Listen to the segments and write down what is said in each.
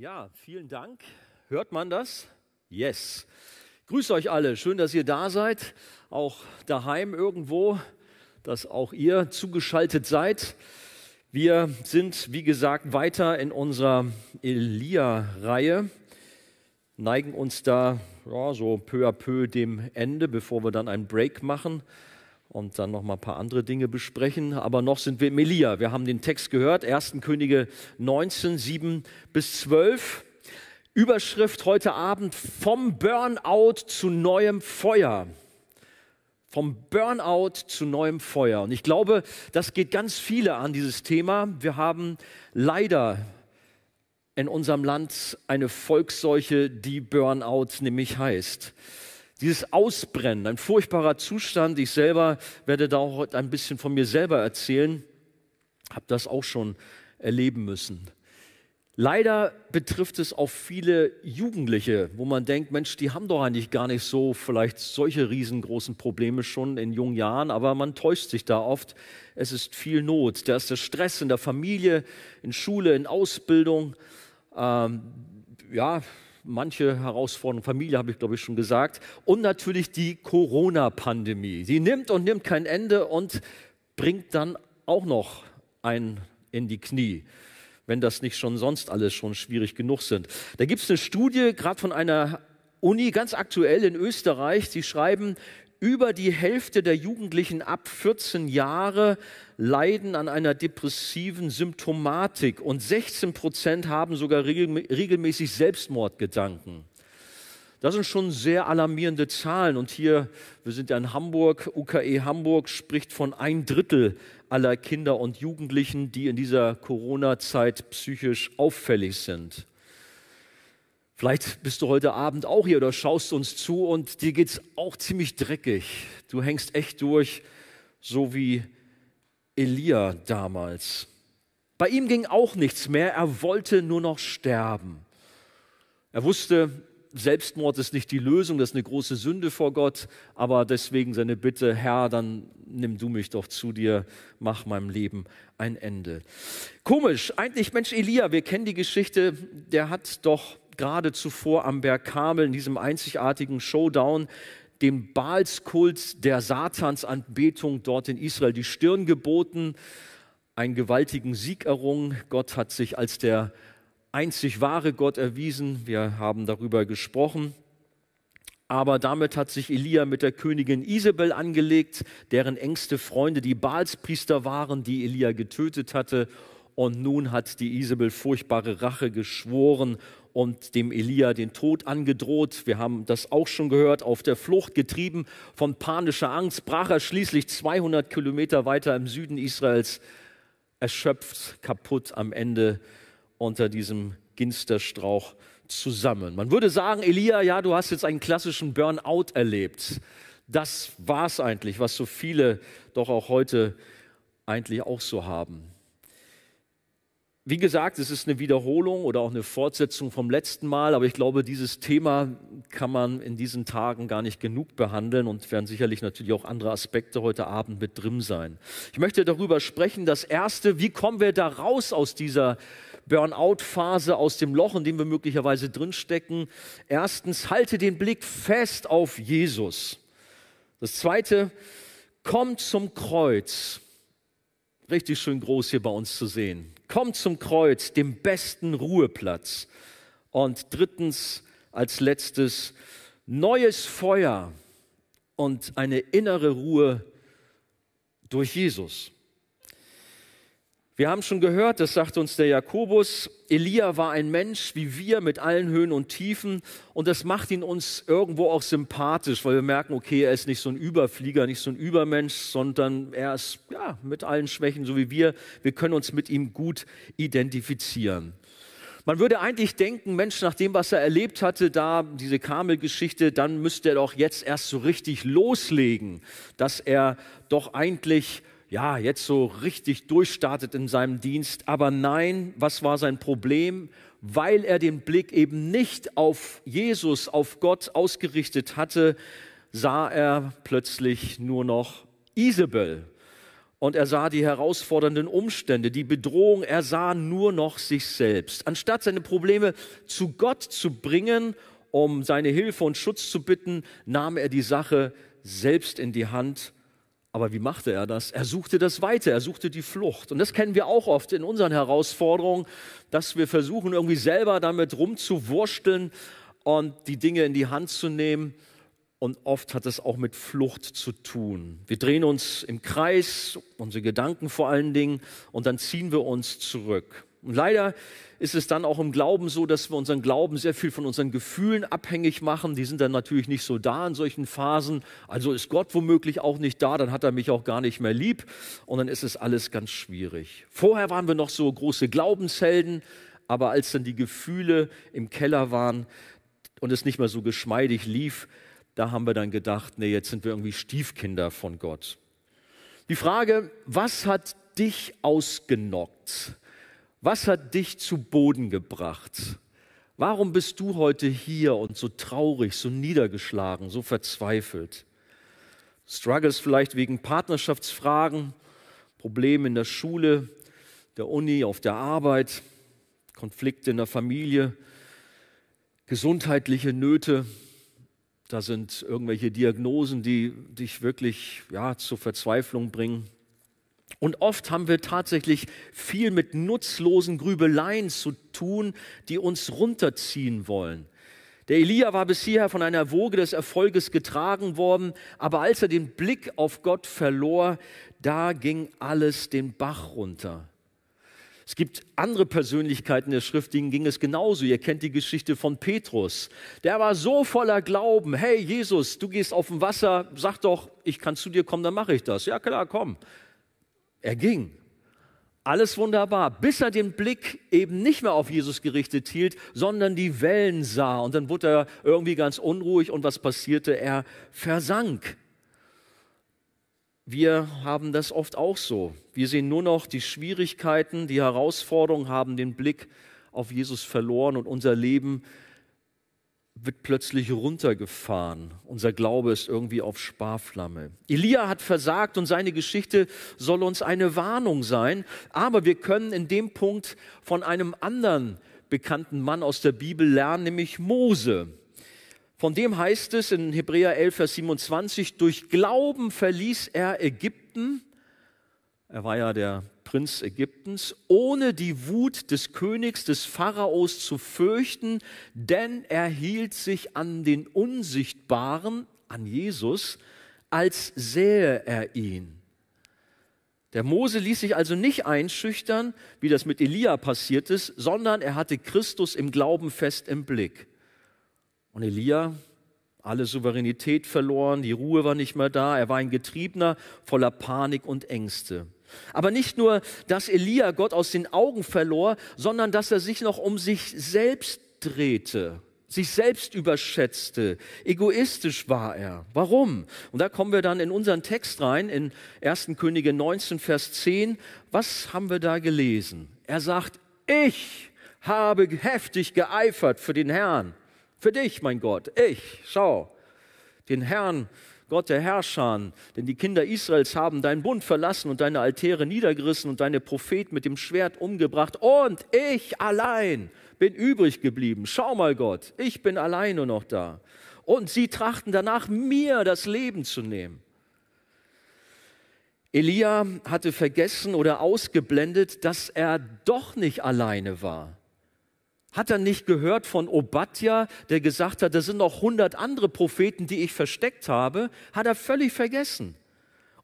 Ja, vielen Dank. Hört man das? Yes. Grüßt euch alle. Schön, dass ihr da seid. Auch daheim irgendwo, dass auch ihr zugeschaltet seid. Wir sind, wie gesagt, weiter in unserer Elia-Reihe, neigen uns da ja, so peu à peu dem Ende, bevor wir dann einen Break machen und dann noch mal ein paar andere Dinge besprechen. Aber noch sind wir im Elia. Wir haben den Text gehört, 1. Könige 19, 7 bis 12. Überschrift heute Abend vom Burnout zu neuem Feuer. Vom Burnout zu neuem Feuer. Und ich glaube, das geht ganz viele an dieses Thema. Wir haben leider in unserem Land eine Volksseuche, die Burnout nämlich heißt. Dieses Ausbrennen, ein furchtbarer Zustand. Ich selber werde da auch ein bisschen von mir selber erzählen, habe das auch schon erleben müssen. Leider betrifft es auch viele Jugendliche, wo man denkt, Mensch, die haben doch eigentlich gar nicht so vielleicht solche riesengroßen Probleme schon in jungen Jahren, aber man täuscht sich da oft. Es ist viel Not. Da ist der Stress in der Familie, in Schule, in Ausbildung. Ähm, ja, manche Herausforderungen, Familie habe ich glaube ich schon gesagt, und natürlich die Corona-Pandemie. Sie nimmt und nimmt kein Ende und bringt dann auch noch einen in die Knie, wenn das nicht schon sonst alles schon schwierig genug sind. Da gibt es eine Studie, gerade von einer Uni, ganz aktuell in Österreich, die schreiben, über die Hälfte der Jugendlichen ab 14 Jahre leiden an einer depressiven Symptomatik und 16 Prozent haben sogar regelmäßig Selbstmordgedanken. Das sind schon sehr alarmierende Zahlen. Und hier, wir sind ja in Hamburg, UKE Hamburg spricht von ein Drittel aller Kinder und Jugendlichen, die in dieser Corona-Zeit psychisch auffällig sind. Vielleicht bist du heute Abend auch hier oder schaust uns zu und dir geht es auch ziemlich dreckig. Du hängst echt durch, so wie Elia damals. Bei ihm ging auch nichts mehr, er wollte nur noch sterben. Er wusste, Selbstmord ist nicht die Lösung, das ist eine große Sünde vor Gott, aber deswegen seine Bitte, Herr, dann nimm du mich doch zu dir, mach meinem Leben ein Ende. Komisch, eigentlich Mensch Elia, wir kennen die Geschichte, der hat doch gerade zuvor am Berg Kamel in diesem einzigartigen Showdown dem Baalskult der Satansanbetung dort in Israel die Stirn geboten, einen gewaltigen Sieg errungen. Gott hat sich als der einzig wahre Gott erwiesen. Wir haben darüber gesprochen. Aber damit hat sich Elia mit der Königin Isabel angelegt, deren engste Freunde die Baalspriester waren, die Elia getötet hatte. Und nun hat die Isabel furchtbare Rache geschworen und dem Elia den Tod angedroht. Wir haben das auch schon gehört. Auf der Flucht getrieben von panischer Angst brach er schließlich 200 Kilometer weiter im Süden Israels erschöpft, kaputt am Ende unter diesem Ginsterstrauch zusammen. Man würde sagen, Elia, ja, du hast jetzt einen klassischen Burnout erlebt. Das war es eigentlich, was so viele doch auch heute eigentlich auch so haben. Wie gesagt, es ist eine Wiederholung oder auch eine Fortsetzung vom letzten Mal, aber ich glaube, dieses Thema kann man in diesen Tagen gar nicht genug behandeln und werden sicherlich natürlich auch andere Aspekte heute Abend mit drin sein. Ich möchte darüber sprechen, das erste, wie kommen wir da raus aus dieser Burnout-Phase, aus dem Loch, in dem wir möglicherweise drinstecken. Erstens, halte den Blick fest auf Jesus. Das zweite, komm zum Kreuz. Richtig schön groß hier bei uns zu sehen. Komm zum Kreuz, dem besten Ruheplatz. Und drittens, als letztes, neues Feuer und eine innere Ruhe durch Jesus. Wir haben schon gehört, das sagt uns der Jakobus, Elia war ein Mensch wie wir mit allen Höhen und Tiefen und das macht ihn uns irgendwo auch sympathisch, weil wir merken, okay, er ist nicht so ein Überflieger, nicht so ein Übermensch, sondern er ist ja mit allen Schwächen so wie wir. Wir können uns mit ihm gut identifizieren. Man würde eigentlich denken, Mensch, nach dem, was er erlebt hatte, da diese Kamel-Geschichte, dann müsste er doch jetzt erst so richtig loslegen, dass er doch eigentlich ja, jetzt so richtig durchstartet in seinem Dienst. Aber nein, was war sein Problem? Weil er den Blick eben nicht auf Jesus, auf Gott ausgerichtet hatte, sah er plötzlich nur noch Isabel. und er sah die herausfordernden Umstände, die Bedrohung, er sah nur noch sich selbst. Anstatt seine Probleme zu Gott zu bringen, um seine Hilfe und Schutz zu bitten, nahm er die Sache selbst in die Hand. Aber wie machte er das? Er suchte das weiter, er suchte die Flucht. Und das kennen wir auch oft in unseren Herausforderungen, dass wir versuchen, irgendwie selber damit rumzuwursteln und die Dinge in die Hand zu nehmen und oft hat es auch mit Flucht zu tun. Wir drehen uns im Kreis, unsere Gedanken vor allen Dingen, und dann ziehen wir uns zurück. Und leider ist es dann auch im Glauben so, dass wir unseren Glauben sehr viel von unseren Gefühlen abhängig machen. Die sind dann natürlich nicht so da in solchen Phasen. Also ist Gott womöglich auch nicht da, dann hat er mich auch gar nicht mehr lieb. Und dann ist es alles ganz schwierig. Vorher waren wir noch so große Glaubenshelden, aber als dann die Gefühle im Keller waren und es nicht mehr so geschmeidig lief, da haben wir dann gedacht, nee, jetzt sind wir irgendwie Stiefkinder von Gott. Die Frage, was hat dich ausgenockt? Was hat dich zu Boden gebracht? Warum bist du heute hier und so traurig, so niedergeschlagen, so verzweifelt? Struggles vielleicht wegen Partnerschaftsfragen, Probleme in der Schule, der Uni, auf der Arbeit, Konflikte in der Familie, gesundheitliche Nöte, da sind irgendwelche Diagnosen, die dich wirklich ja, zur Verzweiflung bringen. Und oft haben wir tatsächlich viel mit nutzlosen Grübeleien zu tun, die uns runterziehen wollen. Der Elia war bis hierher von einer Woge des Erfolges getragen worden, aber als er den Blick auf Gott verlor, da ging alles den Bach runter. Es gibt andere Persönlichkeiten der Schrift, denen ging es genauso. Ihr kennt die Geschichte von Petrus. Der war so voller Glauben. Hey Jesus, du gehst auf dem Wasser, sag doch, ich kann zu dir kommen, dann mache ich das. Ja klar, komm. Er ging. Alles wunderbar, bis er den Blick eben nicht mehr auf Jesus gerichtet hielt, sondern die Wellen sah. Und dann wurde er irgendwie ganz unruhig und was passierte? Er versank. Wir haben das oft auch so. Wir sehen nur noch die Schwierigkeiten, die Herausforderungen, haben den Blick auf Jesus verloren und unser Leben wird plötzlich runtergefahren. Unser Glaube ist irgendwie auf Sparflamme. Elia hat versagt und seine Geschichte soll uns eine Warnung sein. Aber wir können in dem Punkt von einem anderen bekannten Mann aus der Bibel lernen, nämlich Mose. Von dem heißt es in Hebräer 11, Vers 27, durch Glauben verließ er Ägypten, er war ja der Prinz Ägyptens, ohne die Wut des Königs, des Pharaos zu fürchten, denn er hielt sich an den Unsichtbaren, an Jesus, als sähe er ihn. Der Mose ließ sich also nicht einschüchtern, wie das mit Elia passiert ist, sondern er hatte Christus im Glauben fest im Blick. Und Elia, alle Souveränität verloren, die Ruhe war nicht mehr da, er war ein Getriebener voller Panik und Ängste. Aber nicht nur, dass Elia Gott aus den Augen verlor, sondern dass er sich noch um sich selbst drehte, sich selbst überschätzte, egoistisch war er. Warum? Und da kommen wir dann in unseren Text rein, in 1. Könige 19, Vers 10. Was haben wir da gelesen? Er sagt, ich habe heftig geeifert für den Herrn für dich, mein Gott, ich, schau, den Herrn, Gott der Herrscher, denn die Kinder Israels haben deinen Bund verlassen und deine Altäre niedergerissen und deine Propheten mit dem Schwert umgebracht und ich allein bin übrig geblieben. Schau mal Gott, ich bin alleine noch da. Und sie trachten danach, mir das Leben zu nehmen. Elia hatte vergessen oder ausgeblendet, dass er doch nicht alleine war. Hat er nicht gehört von Obadja, der gesagt hat, da sind noch hundert andere Propheten, die ich versteckt habe? Hat er völlig vergessen.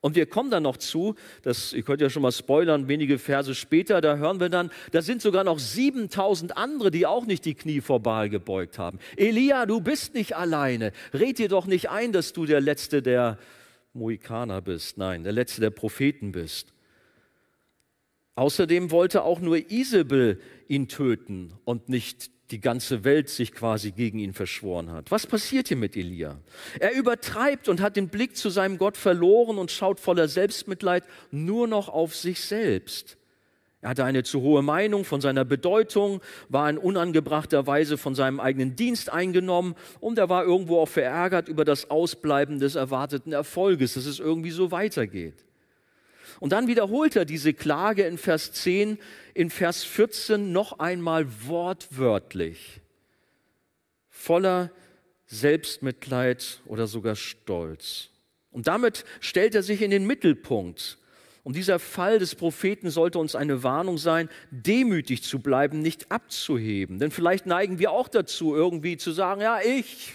Und wir kommen dann noch zu, das, ihr könnt ja schon mal spoilern, wenige Verse später, da hören wir dann, da sind sogar noch 7000 andere, die auch nicht die Knie vor Baal gebeugt haben. Elia, du bist nicht alleine. Red dir doch nicht ein, dass du der Letzte der Mohikaner bist. Nein, der Letzte der Propheten bist. Außerdem wollte auch nur Isabel ihn töten und nicht die ganze Welt sich quasi gegen ihn verschworen hat. Was passiert hier mit Elia? Er übertreibt und hat den Blick zu seinem Gott verloren und schaut voller Selbstmitleid nur noch auf sich selbst. Er hatte eine zu hohe Meinung von seiner Bedeutung, war in unangebrachter Weise von seinem eigenen Dienst eingenommen und er war irgendwo auch verärgert über das Ausbleiben des erwarteten Erfolges, dass es irgendwie so weitergeht. Und dann wiederholt er diese Klage in Vers 10, in Vers 14 noch einmal wortwörtlich, voller Selbstmitleid oder sogar Stolz. Und damit stellt er sich in den Mittelpunkt. Und dieser Fall des Propheten sollte uns eine Warnung sein, demütig zu bleiben, nicht abzuheben. Denn vielleicht neigen wir auch dazu, irgendwie zu sagen, ja, ich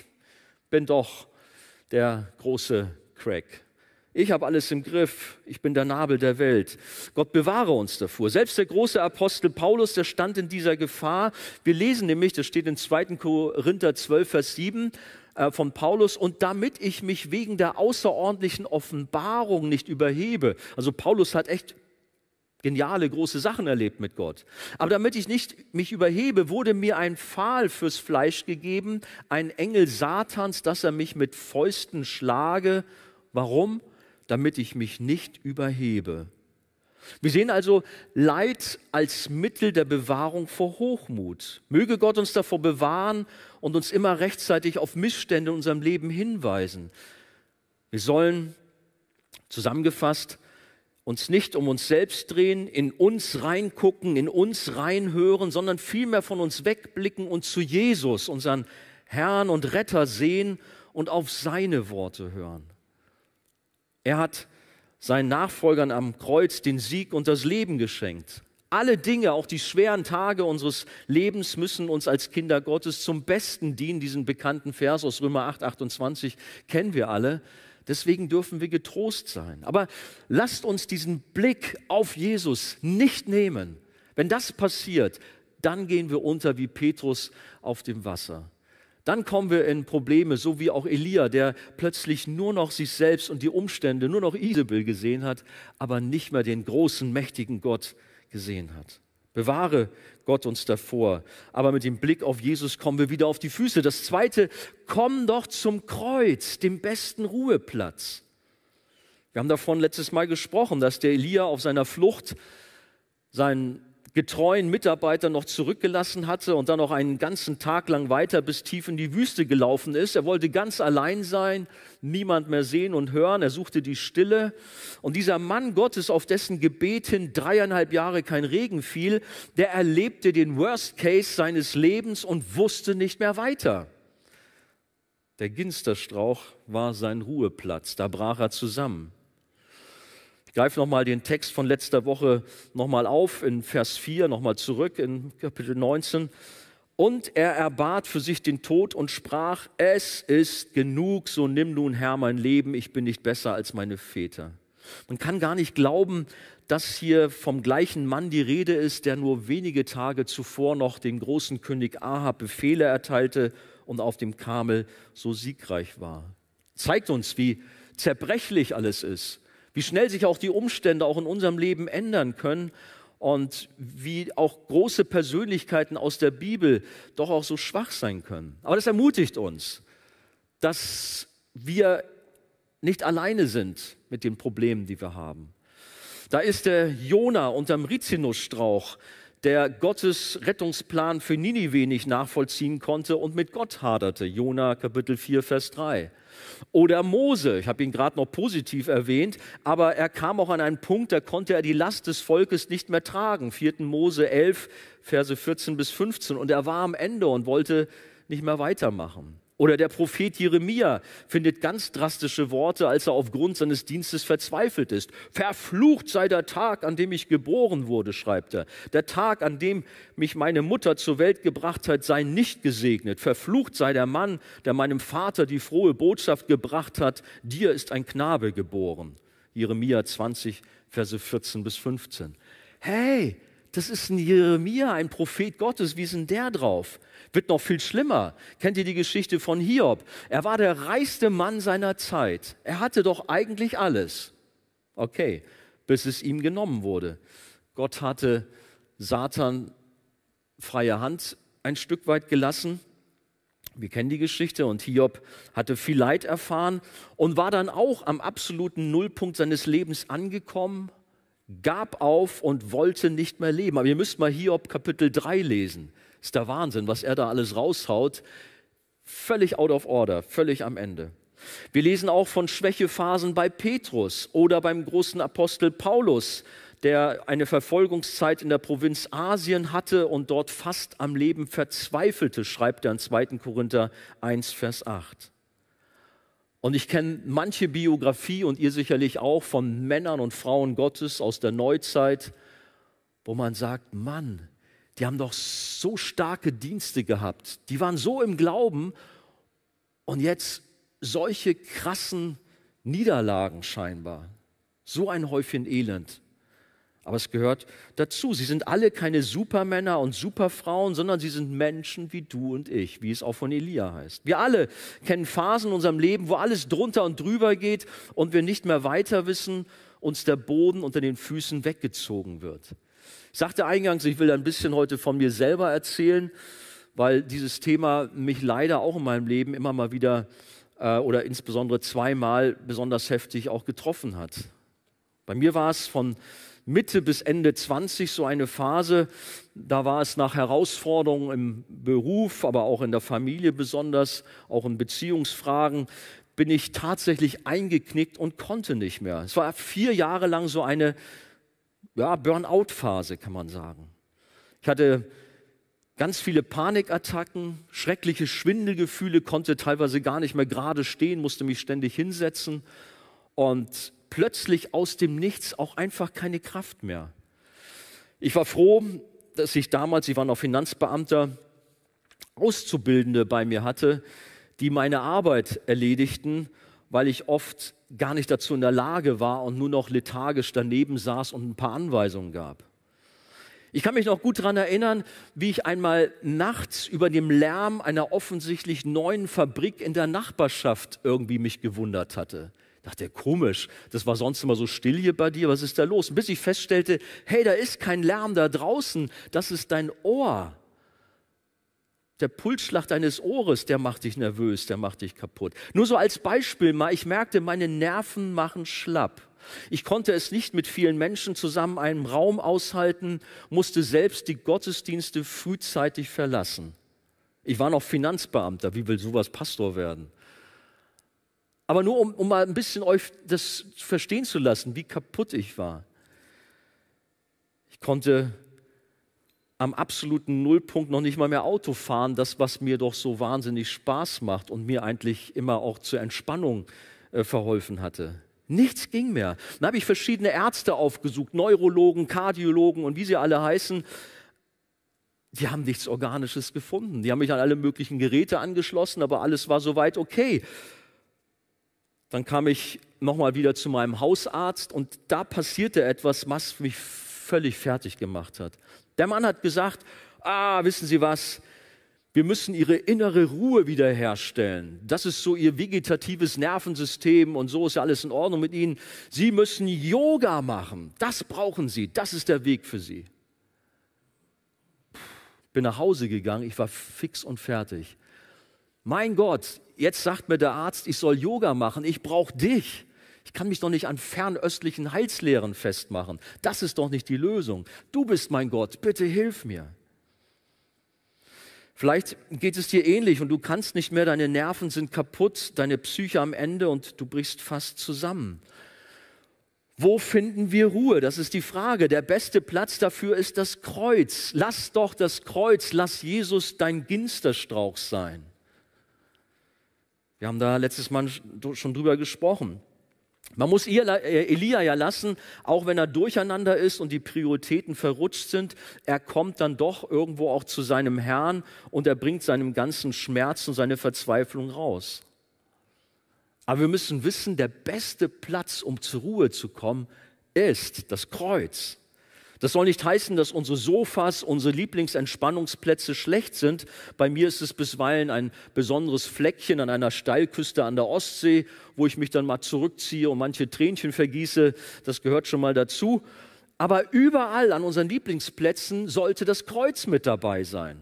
bin doch der große Crack. Ich habe alles im Griff. Ich bin der Nabel der Welt. Gott bewahre uns davor. Selbst der große Apostel Paulus, der stand in dieser Gefahr. Wir lesen nämlich, das steht in 2. Korinther 12, Vers 7 äh, von Paulus, und damit ich mich wegen der außerordentlichen Offenbarung nicht überhebe. Also Paulus hat echt geniale, große Sachen erlebt mit Gott. Aber damit ich nicht mich überhebe, wurde mir ein Pfahl fürs Fleisch gegeben, ein Engel Satans, dass er mich mit Fäusten schlage. Warum? Damit ich mich nicht überhebe. Wir sehen also Leid als Mittel der Bewahrung vor Hochmut. Möge Gott uns davor bewahren und uns immer rechtzeitig auf Missstände in unserem Leben hinweisen. Wir sollen, zusammengefasst, uns nicht um uns selbst drehen, in uns reingucken, in uns reinhören, sondern vielmehr von uns wegblicken und zu Jesus, unseren Herrn und Retter sehen und auf seine Worte hören. Er hat seinen Nachfolgern am Kreuz den Sieg und das Leben geschenkt. Alle Dinge, auch die schweren Tage unseres Lebens, müssen uns als Kinder Gottes zum Besten dienen. Diesen bekannten Vers aus Römer 8, 28 kennen wir alle. Deswegen dürfen wir getrost sein. Aber lasst uns diesen Blick auf Jesus nicht nehmen. Wenn das passiert, dann gehen wir unter wie Petrus auf dem Wasser. Dann kommen wir in Probleme, so wie auch Elia, der plötzlich nur noch sich selbst und die Umstände, nur noch Isabel gesehen hat, aber nicht mehr den großen, mächtigen Gott gesehen hat. Bewahre Gott uns davor. Aber mit dem Blick auf Jesus kommen wir wieder auf die Füße. Das zweite, komm doch zum Kreuz, dem besten Ruheplatz. Wir haben davon letztes Mal gesprochen, dass der Elia auf seiner Flucht seinen getreuen Mitarbeiter noch zurückgelassen hatte und dann noch einen ganzen Tag lang weiter bis tief in die Wüste gelaufen ist. Er wollte ganz allein sein, niemand mehr sehen und hören. Er suchte die Stille. Und dieser Mann Gottes, auf dessen Gebet hin dreieinhalb Jahre kein Regen fiel, der erlebte den Worst Case seines Lebens und wusste nicht mehr weiter. Der Ginsterstrauch war sein Ruheplatz. Da brach er zusammen. Ich greife nochmal den Text von letzter Woche nochmal auf, in Vers 4, nochmal zurück in Kapitel 19. Und er erbat für sich den Tod und sprach, es ist genug, so nimm nun Herr mein Leben, ich bin nicht besser als meine Väter. Man kann gar nicht glauben, dass hier vom gleichen Mann die Rede ist, der nur wenige Tage zuvor noch dem großen König Ahab Befehle erteilte und auf dem Kamel so siegreich war. Zeigt uns, wie zerbrechlich alles ist wie schnell sich auch die Umstände auch in unserem Leben ändern können und wie auch große Persönlichkeiten aus der Bibel doch auch so schwach sein können. Aber das ermutigt uns, dass wir nicht alleine sind mit den Problemen, die wir haben. Da ist der Jona unterm Rizinusstrauch, der Gottes Rettungsplan für Ninive nicht nachvollziehen konnte und mit Gott haderte. Jona Kapitel 4, Vers 3. Oder Mose, ich habe ihn gerade noch positiv erwähnt, aber er kam auch an einen Punkt, da konnte er die Last des Volkes nicht mehr tragen. 4. Mose 11, Verse 14 bis 15. Und er war am Ende und wollte nicht mehr weitermachen. Oder der Prophet Jeremia findet ganz drastische Worte, als er aufgrund seines Dienstes verzweifelt ist. Verflucht sei der Tag, an dem ich geboren wurde, schreibt er. Der Tag, an dem mich meine Mutter zur Welt gebracht hat, sei nicht gesegnet. Verflucht sei der Mann, der meinem Vater die frohe Botschaft gebracht hat. Dir ist ein Knabe geboren. Jeremia 20, Verse 14 bis 15. Hey, das ist ein Jeremia, ein Prophet Gottes. Wie ist denn der drauf? Wird noch viel schlimmer. Kennt ihr die Geschichte von Hiob? Er war der reichste Mann seiner Zeit. Er hatte doch eigentlich alles. Okay, bis es ihm genommen wurde. Gott hatte Satan freie Hand ein Stück weit gelassen. Wir kennen die Geschichte und Hiob hatte viel Leid erfahren und war dann auch am absoluten Nullpunkt seines Lebens angekommen, gab auf und wollte nicht mehr leben. Aber ihr müsst mal Hiob Kapitel 3 lesen ist der Wahnsinn, was er da alles raushaut. Völlig out of order, völlig am Ende. Wir lesen auch von Schwächephasen bei Petrus oder beim großen Apostel Paulus, der eine Verfolgungszeit in der Provinz Asien hatte und dort fast am Leben verzweifelte, schreibt er in 2. Korinther 1, Vers 8. Und ich kenne manche Biografie und ihr sicherlich auch von Männern und Frauen Gottes aus der Neuzeit, wo man sagt, Mann, die haben doch so starke Dienste gehabt, die waren so im Glauben. Und jetzt solche krassen Niederlagen scheinbar, so ein Häufchen Elend. Aber es gehört dazu. Sie sind alle keine Supermänner und Superfrauen, sondern sie sind Menschen wie du und ich, wie es auch von Elia heißt. Wir alle kennen Phasen in unserem Leben, wo alles drunter und drüber geht und wir nicht mehr weiter wissen, uns der Boden unter den Füßen weggezogen wird. Ich sagte eingangs, ich will ein bisschen heute von mir selber erzählen, weil dieses Thema mich leider auch in meinem Leben immer mal wieder äh, oder insbesondere zweimal besonders heftig auch getroffen hat. Bei mir war es von Mitte bis Ende 20 so eine Phase, da war es nach Herausforderungen im Beruf, aber auch in der Familie besonders, auch in Beziehungsfragen, bin ich tatsächlich eingeknickt und konnte nicht mehr. Es war vier Jahre lang so eine ja, Burnout-Phase, kann man sagen. Ich hatte ganz viele Panikattacken, schreckliche Schwindelgefühle, konnte teilweise gar nicht mehr gerade stehen, musste mich ständig hinsetzen und plötzlich aus dem Nichts auch einfach keine Kraft mehr. Ich war froh, dass ich damals, ich war noch Finanzbeamter, Auszubildende bei mir hatte, die meine Arbeit erledigten, weil ich oft gar nicht dazu in der Lage war und nur noch lethargisch daneben saß und ein paar Anweisungen gab. Ich kann mich noch gut daran erinnern, wie ich einmal nachts über dem Lärm einer offensichtlich neuen Fabrik in der Nachbarschaft irgendwie mich gewundert hatte. Dachte, komisch, das war sonst immer so still hier bei dir, was ist da los? Bis ich feststellte, hey, da ist kein Lärm da draußen, das ist dein Ohr. Der Pulsschlag deines Ohres, der macht dich nervös, der macht dich kaputt. Nur so als Beispiel mal, ich merkte, meine Nerven machen schlapp. Ich konnte es nicht mit vielen Menschen zusammen einen Raum aushalten, musste selbst die Gottesdienste frühzeitig verlassen. Ich war noch Finanzbeamter, wie will sowas Pastor werden? Aber nur um, um mal ein bisschen euch das verstehen zu lassen, wie kaputt ich war. Ich konnte am absoluten Nullpunkt noch nicht mal mehr Auto fahren, das, was mir doch so wahnsinnig Spaß macht und mir eigentlich immer auch zur Entspannung äh, verholfen hatte. Nichts ging mehr. Dann habe ich verschiedene Ärzte aufgesucht, Neurologen, Kardiologen und wie sie alle heißen. Die haben nichts Organisches gefunden. Die haben mich an alle möglichen Geräte angeschlossen, aber alles war soweit okay. Dann kam ich nochmal wieder zu meinem Hausarzt und da passierte etwas, was mich völlig fertig gemacht hat. Der Mann hat gesagt, ah, wissen Sie was, wir müssen ihre innere Ruhe wiederherstellen. Das ist so ihr vegetatives Nervensystem und so ist ja alles in Ordnung mit ihnen. Sie müssen Yoga machen. Das brauchen sie. Das ist der Weg für sie. Bin nach Hause gegangen. Ich war fix und fertig. Mein Gott, jetzt sagt mir der Arzt, ich soll Yoga machen, ich brauche dich. Ich kann mich doch nicht an fernöstlichen Heilslehren festmachen. Das ist doch nicht die Lösung. Du bist mein Gott, bitte hilf mir. Vielleicht geht es dir ähnlich und du kannst nicht mehr, deine Nerven sind kaputt, deine Psyche am Ende und du brichst fast zusammen. Wo finden wir Ruhe? Das ist die Frage. Der beste Platz dafür ist das Kreuz. Lass doch das Kreuz, lass Jesus dein Ginsterstrauch sein. Wir haben da letztes Mal schon drüber gesprochen. Man muss äh, Elia ja lassen, auch wenn er durcheinander ist und die Prioritäten verrutscht sind, er kommt dann doch irgendwo auch zu seinem Herrn und er bringt seinem ganzen Schmerz und seine Verzweiflung raus. Aber wir müssen wissen, der beste Platz, um zur Ruhe zu kommen, ist das Kreuz. Das soll nicht heißen, dass unsere Sofas, unsere Lieblingsentspannungsplätze schlecht sind. Bei mir ist es bisweilen ein besonderes Fleckchen an einer Steilküste an der Ostsee, wo ich mich dann mal zurückziehe und manche Tränchen vergieße. Das gehört schon mal dazu. Aber überall an unseren Lieblingsplätzen sollte das Kreuz mit dabei sein.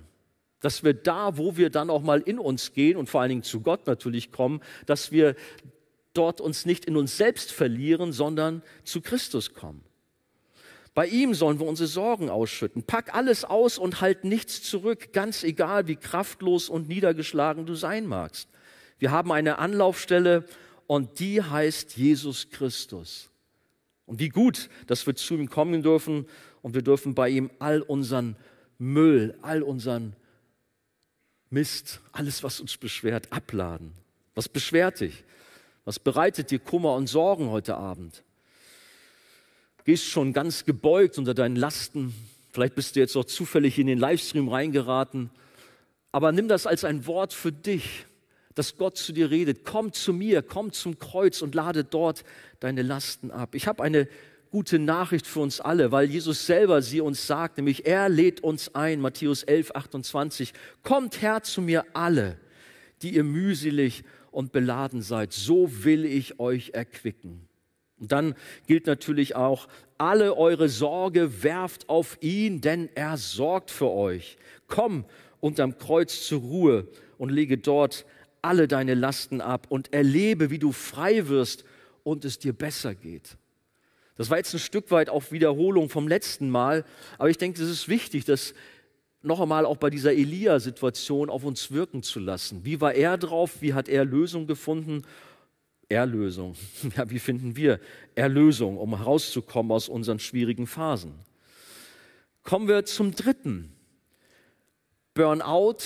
Dass wir da, wo wir dann auch mal in uns gehen und vor allen Dingen zu Gott natürlich kommen, dass wir dort uns nicht in uns selbst verlieren, sondern zu Christus kommen. Bei ihm sollen wir unsere Sorgen ausschütten. Pack alles aus und halt nichts zurück, ganz egal, wie kraftlos und niedergeschlagen du sein magst. Wir haben eine Anlaufstelle und die heißt Jesus Christus. Und wie gut, dass wir zu ihm kommen dürfen und wir dürfen bei ihm all unseren Müll, all unseren Mist, alles, was uns beschwert, abladen. Was beschwert dich? Was bereitet dir Kummer und Sorgen heute Abend? Gehst schon ganz gebeugt unter deinen Lasten. Vielleicht bist du jetzt auch zufällig in den Livestream reingeraten. Aber nimm das als ein Wort für dich dass Gott zu dir redet. Komm zu mir, komm zum Kreuz und lade dort deine Lasten ab. Ich habe eine gute Nachricht für uns alle, weil Jesus selber sie uns sagt, nämlich er lädt uns ein, Matthäus 11, 28, kommt her zu mir alle, die ihr mühselig und beladen seid, so will ich euch erquicken. Und dann gilt natürlich auch, alle eure Sorge werft auf ihn, denn er sorgt für euch. Komm unterm Kreuz zur Ruhe und lege dort alle deine Lasten ab und erlebe, wie du frei wirst und es dir besser geht. Das war jetzt ein Stück weit auch Wiederholung vom letzten Mal, aber ich denke, es ist wichtig, das noch einmal auch bei dieser Elia-Situation auf uns wirken zu lassen. Wie war er drauf? Wie hat er Lösung gefunden? Erlösung. Ja, wie finden wir Erlösung, um herauszukommen aus unseren schwierigen Phasen? Kommen wir zum dritten. Burnout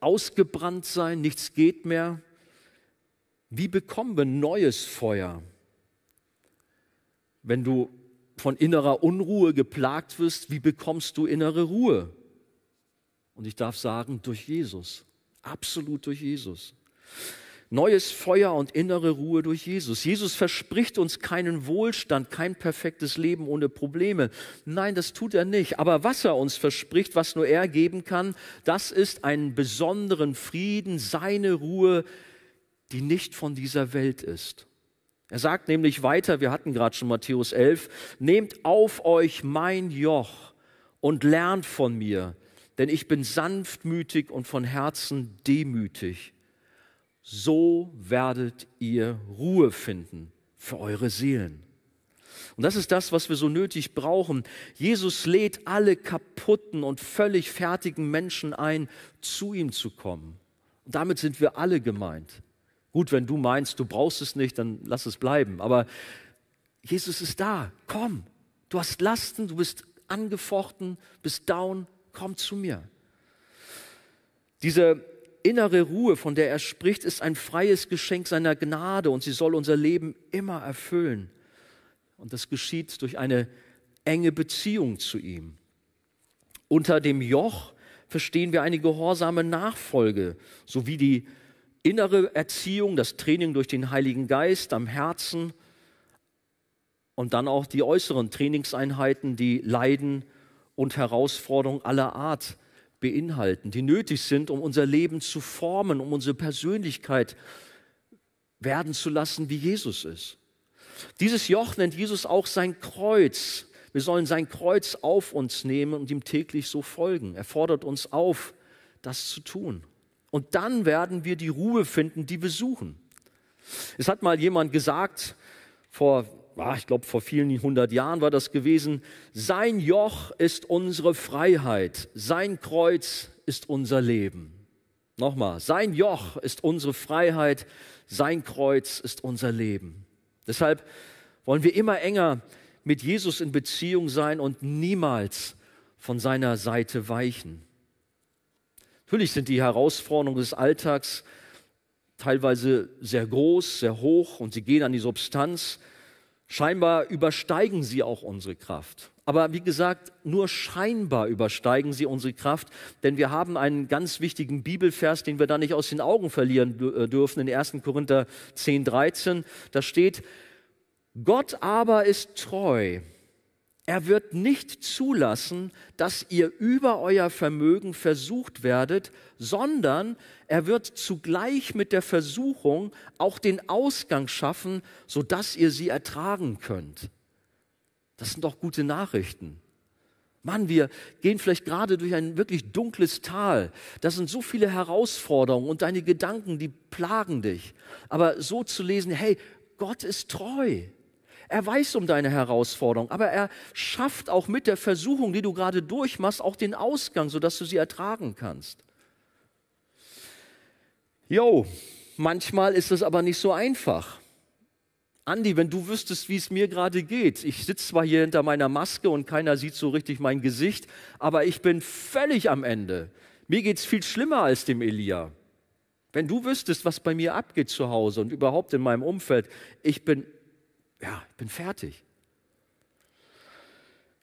ausgebrannt sein, nichts geht mehr. Wie bekommen wir neues Feuer? Wenn du von innerer Unruhe geplagt wirst, wie bekommst du innere Ruhe? Und ich darf sagen, durch Jesus, absolut durch Jesus neues Feuer und innere Ruhe durch Jesus. Jesus verspricht uns keinen Wohlstand, kein perfektes Leben ohne Probleme. Nein, das tut er nicht. Aber was er uns verspricht, was nur er geben kann, das ist einen besonderen Frieden, seine Ruhe, die nicht von dieser Welt ist. Er sagt nämlich weiter, wir hatten gerade schon Matthäus 11, nehmt auf euch mein Joch und lernt von mir, denn ich bin sanftmütig und von Herzen demütig so werdet ihr Ruhe finden für eure Seelen. Und das ist das, was wir so nötig brauchen. Jesus lädt alle kaputten und völlig fertigen Menschen ein, zu ihm zu kommen. Und damit sind wir alle gemeint. Gut, wenn du meinst, du brauchst es nicht, dann lass es bleiben. Aber Jesus ist da. Komm. Du hast Lasten, du bist angefochten, bist down. Komm zu mir. Diese innere Ruhe, von der er spricht, ist ein freies Geschenk seiner Gnade und sie soll unser Leben immer erfüllen. Und das geschieht durch eine enge Beziehung zu ihm. Unter dem Joch verstehen wir eine gehorsame Nachfolge, sowie die innere Erziehung, das Training durch den Heiligen Geist am Herzen und dann auch die äußeren Trainingseinheiten, die Leiden und Herausforderungen aller Art beinhalten, die nötig sind, um unser Leben zu formen, um unsere Persönlichkeit werden zu lassen, wie Jesus ist. Dieses Joch nennt Jesus auch sein Kreuz. Wir sollen sein Kreuz auf uns nehmen und ihm täglich so folgen. Er fordert uns auf, das zu tun. Und dann werden wir die Ruhe finden, die wir suchen. Es hat mal jemand gesagt, vor ich glaube vor vielen hundert Jahren war das gewesen, sein Joch ist unsere Freiheit, sein Kreuz ist unser Leben. Nochmal, sein Joch ist unsere Freiheit, sein Kreuz ist unser Leben. Deshalb wollen wir immer enger mit Jesus in Beziehung sein und niemals von seiner Seite weichen. Natürlich sind die Herausforderungen des Alltags teilweise sehr groß, sehr hoch und sie gehen an die Substanz. Scheinbar übersteigen sie auch unsere Kraft. Aber wie gesagt, nur scheinbar übersteigen sie unsere Kraft, denn wir haben einen ganz wichtigen Bibelvers, den wir da nicht aus den Augen verlieren äh, dürfen, in 1. Korinther 10, 13. Da steht, Gott aber ist treu er wird nicht zulassen, dass ihr über euer Vermögen versucht werdet, sondern er wird zugleich mit der Versuchung auch den Ausgang schaffen, sodass ihr sie ertragen könnt. Das sind doch gute Nachrichten. Mann, wir gehen vielleicht gerade durch ein wirklich dunkles Tal. Da sind so viele Herausforderungen und deine Gedanken, die plagen dich. Aber so zu lesen, hey, Gott ist treu. Er weiß um deine Herausforderung, aber er schafft auch mit der Versuchung, die du gerade durchmachst, auch den Ausgang, sodass du sie ertragen kannst. Jo, manchmal ist es aber nicht so einfach. Andi, wenn du wüsstest, wie es mir gerade geht. Ich sitze zwar hier hinter meiner Maske und keiner sieht so richtig mein Gesicht, aber ich bin völlig am Ende. Mir geht es viel schlimmer als dem Elia. Wenn du wüsstest, was bei mir abgeht zu Hause und überhaupt in meinem Umfeld, ich bin, ja, ich bin fertig.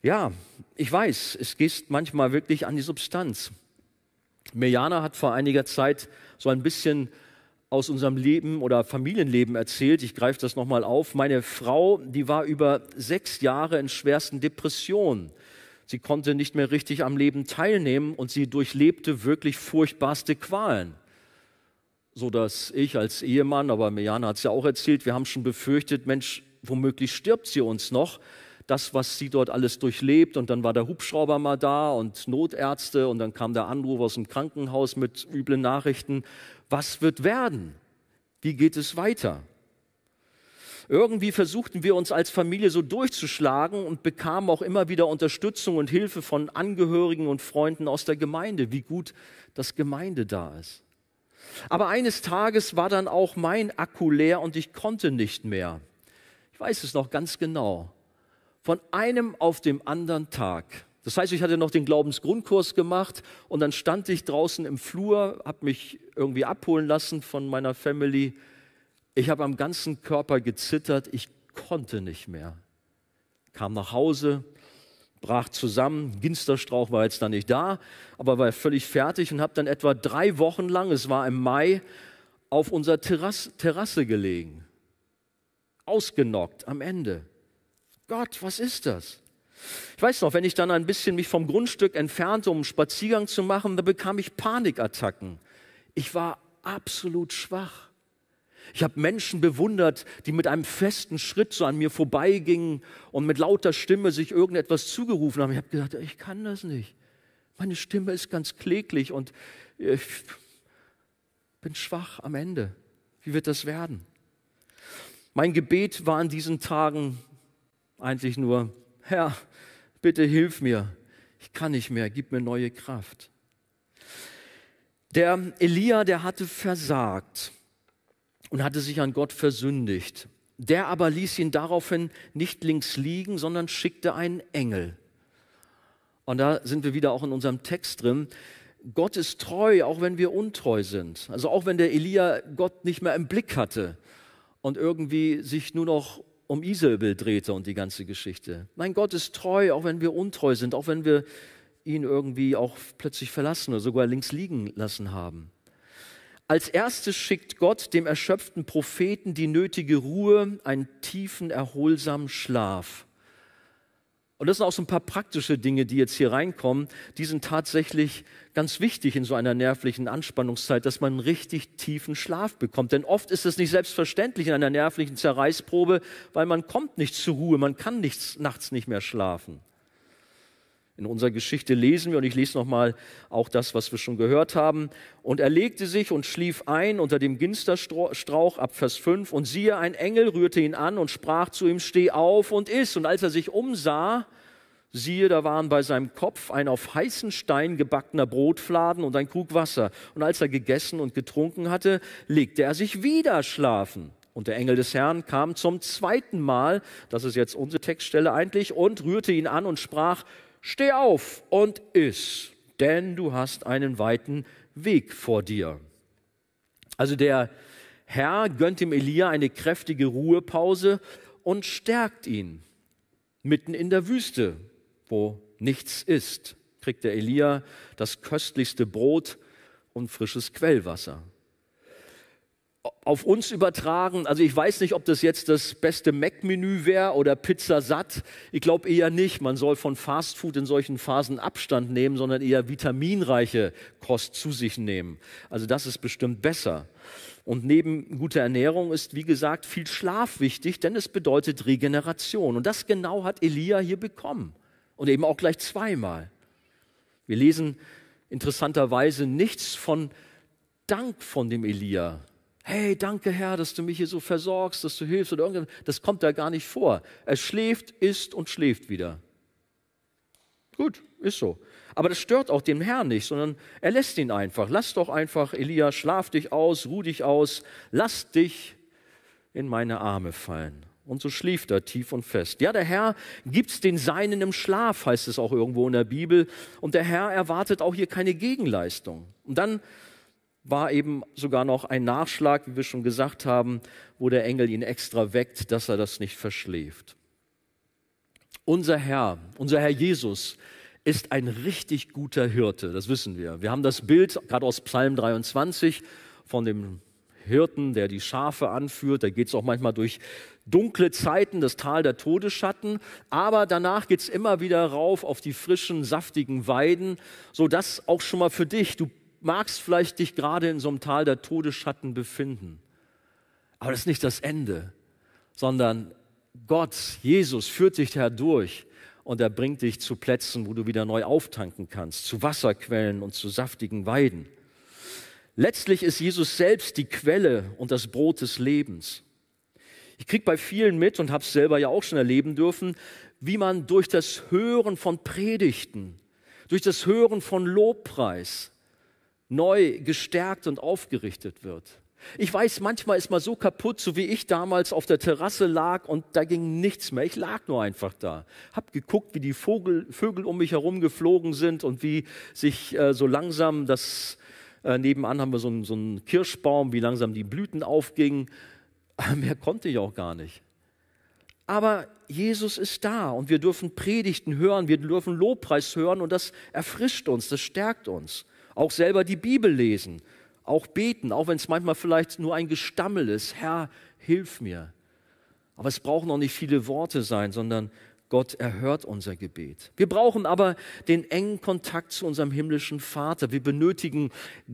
Ja, ich weiß, es geht manchmal wirklich an die Substanz. Mirjana hat vor einiger Zeit so ein bisschen aus unserem Leben oder Familienleben erzählt. Ich greife das nochmal auf. Meine Frau, die war über sechs Jahre in schwersten Depressionen. Sie konnte nicht mehr richtig am Leben teilnehmen und sie durchlebte wirklich furchtbarste Qualen. So dass ich als Ehemann, aber Mirjana hat es ja auch erzählt, wir haben schon befürchtet, Mensch, womöglich stirbt sie uns noch. Das, was sie dort alles durchlebt. Und dann war der Hubschrauber mal da und Notärzte und dann kam der Anruf aus dem Krankenhaus mit üblen Nachrichten was wird werden? Wie geht es weiter? Irgendwie versuchten wir uns als Familie so durchzuschlagen und bekamen auch immer wieder Unterstützung und Hilfe von Angehörigen und Freunden aus der Gemeinde, wie gut das Gemeinde da ist. Aber eines Tages war dann auch mein Akku leer und ich konnte nicht mehr. Ich weiß es noch ganz genau. Von einem auf dem anderen Tag das heißt, ich hatte noch den Glaubensgrundkurs gemacht und dann stand ich draußen im Flur, habe mich irgendwie abholen lassen von meiner Family. Ich habe am ganzen Körper gezittert, ich konnte nicht mehr. Kam nach Hause, brach zusammen, Ginsterstrauch war jetzt da nicht da, aber war völlig fertig und habe dann etwa drei Wochen lang, es war im Mai, auf unserer Terrasse, Terrasse gelegen. Ausgenockt am Ende. Gott, was ist das? Ich weiß noch, wenn ich dann ein bisschen mich vom Grundstück entfernte, um einen Spaziergang zu machen, da bekam ich Panikattacken. Ich war absolut schwach. Ich habe Menschen bewundert, die mit einem festen Schritt so an mir vorbeigingen und mit lauter Stimme sich irgendetwas zugerufen haben. Ich habe gedacht, ich kann das nicht. Meine Stimme ist ganz kläglich und ich bin schwach am Ende. Wie wird das werden? Mein Gebet war an diesen Tagen eigentlich nur, Herr, bitte hilf mir, ich kann nicht mehr, gib mir neue Kraft. Der Elia, der hatte versagt und hatte sich an Gott versündigt. Der aber ließ ihn daraufhin nicht links liegen, sondern schickte einen Engel. Und da sind wir wieder auch in unserem Text drin. Gott ist treu, auch wenn wir untreu sind. Also auch wenn der Elia Gott nicht mehr im Blick hatte und irgendwie sich nur noch um Isabel drehte und die ganze Geschichte. Mein Gott ist treu, auch wenn wir untreu sind, auch wenn wir ihn irgendwie auch plötzlich verlassen oder sogar links liegen lassen haben. Als erstes schickt Gott dem erschöpften Propheten die nötige Ruhe, einen tiefen, erholsamen Schlaf. Und das sind auch so ein paar praktische Dinge, die jetzt hier reinkommen. Die sind tatsächlich ganz wichtig in so einer nervlichen Anspannungszeit, dass man richtig tiefen Schlaf bekommt. Denn oft ist es nicht selbstverständlich in einer nervlichen Zerreißprobe, weil man kommt nicht zur Ruhe, man kann nichts, nachts nicht mehr schlafen. In unserer Geschichte lesen wir, und ich lese nochmal auch das, was wir schon gehört haben. Und er legte sich und schlief ein unter dem Ginsterstrauch ab Vers 5. Und siehe, ein Engel rührte ihn an und sprach zu ihm, steh auf und iss. Und als er sich umsah, siehe, da waren bei seinem Kopf ein auf heißen Stein gebackener Brotfladen und ein Krug Wasser. Und als er gegessen und getrunken hatte, legte er sich wieder schlafen. Und der Engel des Herrn kam zum zweiten Mal, das ist jetzt unsere Textstelle eigentlich, und rührte ihn an und sprach, steh auf und iss, denn du hast einen weiten Weg vor dir. Also der Herr gönnt dem Elia eine kräftige Ruhepause und stärkt ihn. Mitten in der Wüste, wo nichts ist, kriegt der Elia das köstlichste Brot und frisches Quellwasser auf uns übertragen. Also ich weiß nicht, ob das jetzt das beste Mac-Menü wäre oder Pizza satt. Ich glaube eher nicht. Man soll von Fastfood in solchen Phasen Abstand nehmen, sondern eher vitaminreiche Kost zu sich nehmen. Also das ist bestimmt besser. Und neben guter Ernährung ist, wie gesagt, viel Schlaf wichtig, denn es bedeutet Regeneration. Und das genau hat Elia hier bekommen. Und eben auch gleich zweimal. Wir lesen interessanterweise nichts von Dank von dem Elia hey, danke Herr, dass du mich hier so versorgst, dass du hilfst oder irgendwas. Das kommt da gar nicht vor. Er schläft, isst und schläft wieder. Gut, ist so. Aber das stört auch den Herrn nicht, sondern er lässt ihn einfach. Lass doch einfach, Elia, schlaf dich aus, ruh dich aus, lass dich in meine Arme fallen. Und so schlief er tief und fest. Ja, der Herr gibt's den Seinen im Schlaf, heißt es auch irgendwo in der Bibel. Und der Herr erwartet auch hier keine Gegenleistung. Und dann war eben sogar noch ein Nachschlag, wie wir schon gesagt haben, wo der Engel ihn extra weckt, dass er das nicht verschläft. Unser Herr, unser Herr Jesus ist ein richtig guter Hirte, das wissen wir. Wir haben das Bild gerade aus Psalm 23 von dem Hirten, der die Schafe anführt. Da geht es auch manchmal durch dunkle Zeiten, das Tal der Todesschatten, aber danach geht es immer wieder rauf auf die frischen, saftigen Weiden, so dass auch schon mal für dich, du magst vielleicht dich gerade in so einem Tal der Todesschatten befinden, aber das ist nicht das Ende, sondern Gott, Jesus führt dich herdurch und er bringt dich zu Plätzen, wo du wieder neu auftanken kannst, zu Wasserquellen und zu saftigen Weiden. Letztlich ist Jesus selbst die Quelle und das Brot des Lebens. Ich kriege bei vielen mit und habe es selber ja auch schon erleben dürfen, wie man durch das Hören von Predigten, durch das Hören von Lobpreis neu gestärkt und aufgerichtet wird. Ich weiß, manchmal ist man so kaputt, so wie ich damals auf der Terrasse lag und da ging nichts mehr. Ich lag nur einfach da. Hab geguckt, wie die Vogel, Vögel um mich herum geflogen sind und wie sich äh, so langsam das, äh, nebenan haben wir so einen, so einen Kirschbaum, wie langsam die Blüten aufgingen. mehr konnte ich auch gar nicht. Aber Jesus ist da und wir dürfen Predigten hören, wir dürfen Lobpreis hören und das erfrischt uns, das stärkt uns. Auch selber die Bibel lesen auch beten, auch wenn es manchmal vielleicht nur ein Gestammel ist. Herr, hilf mir. Aber es brauchen auch nicht viele Worte sein, sondern Gott erhört unser Gebet. Wir brauchen aber den engen Kontakt zu unserem himmlischen Vater. Wir benötigen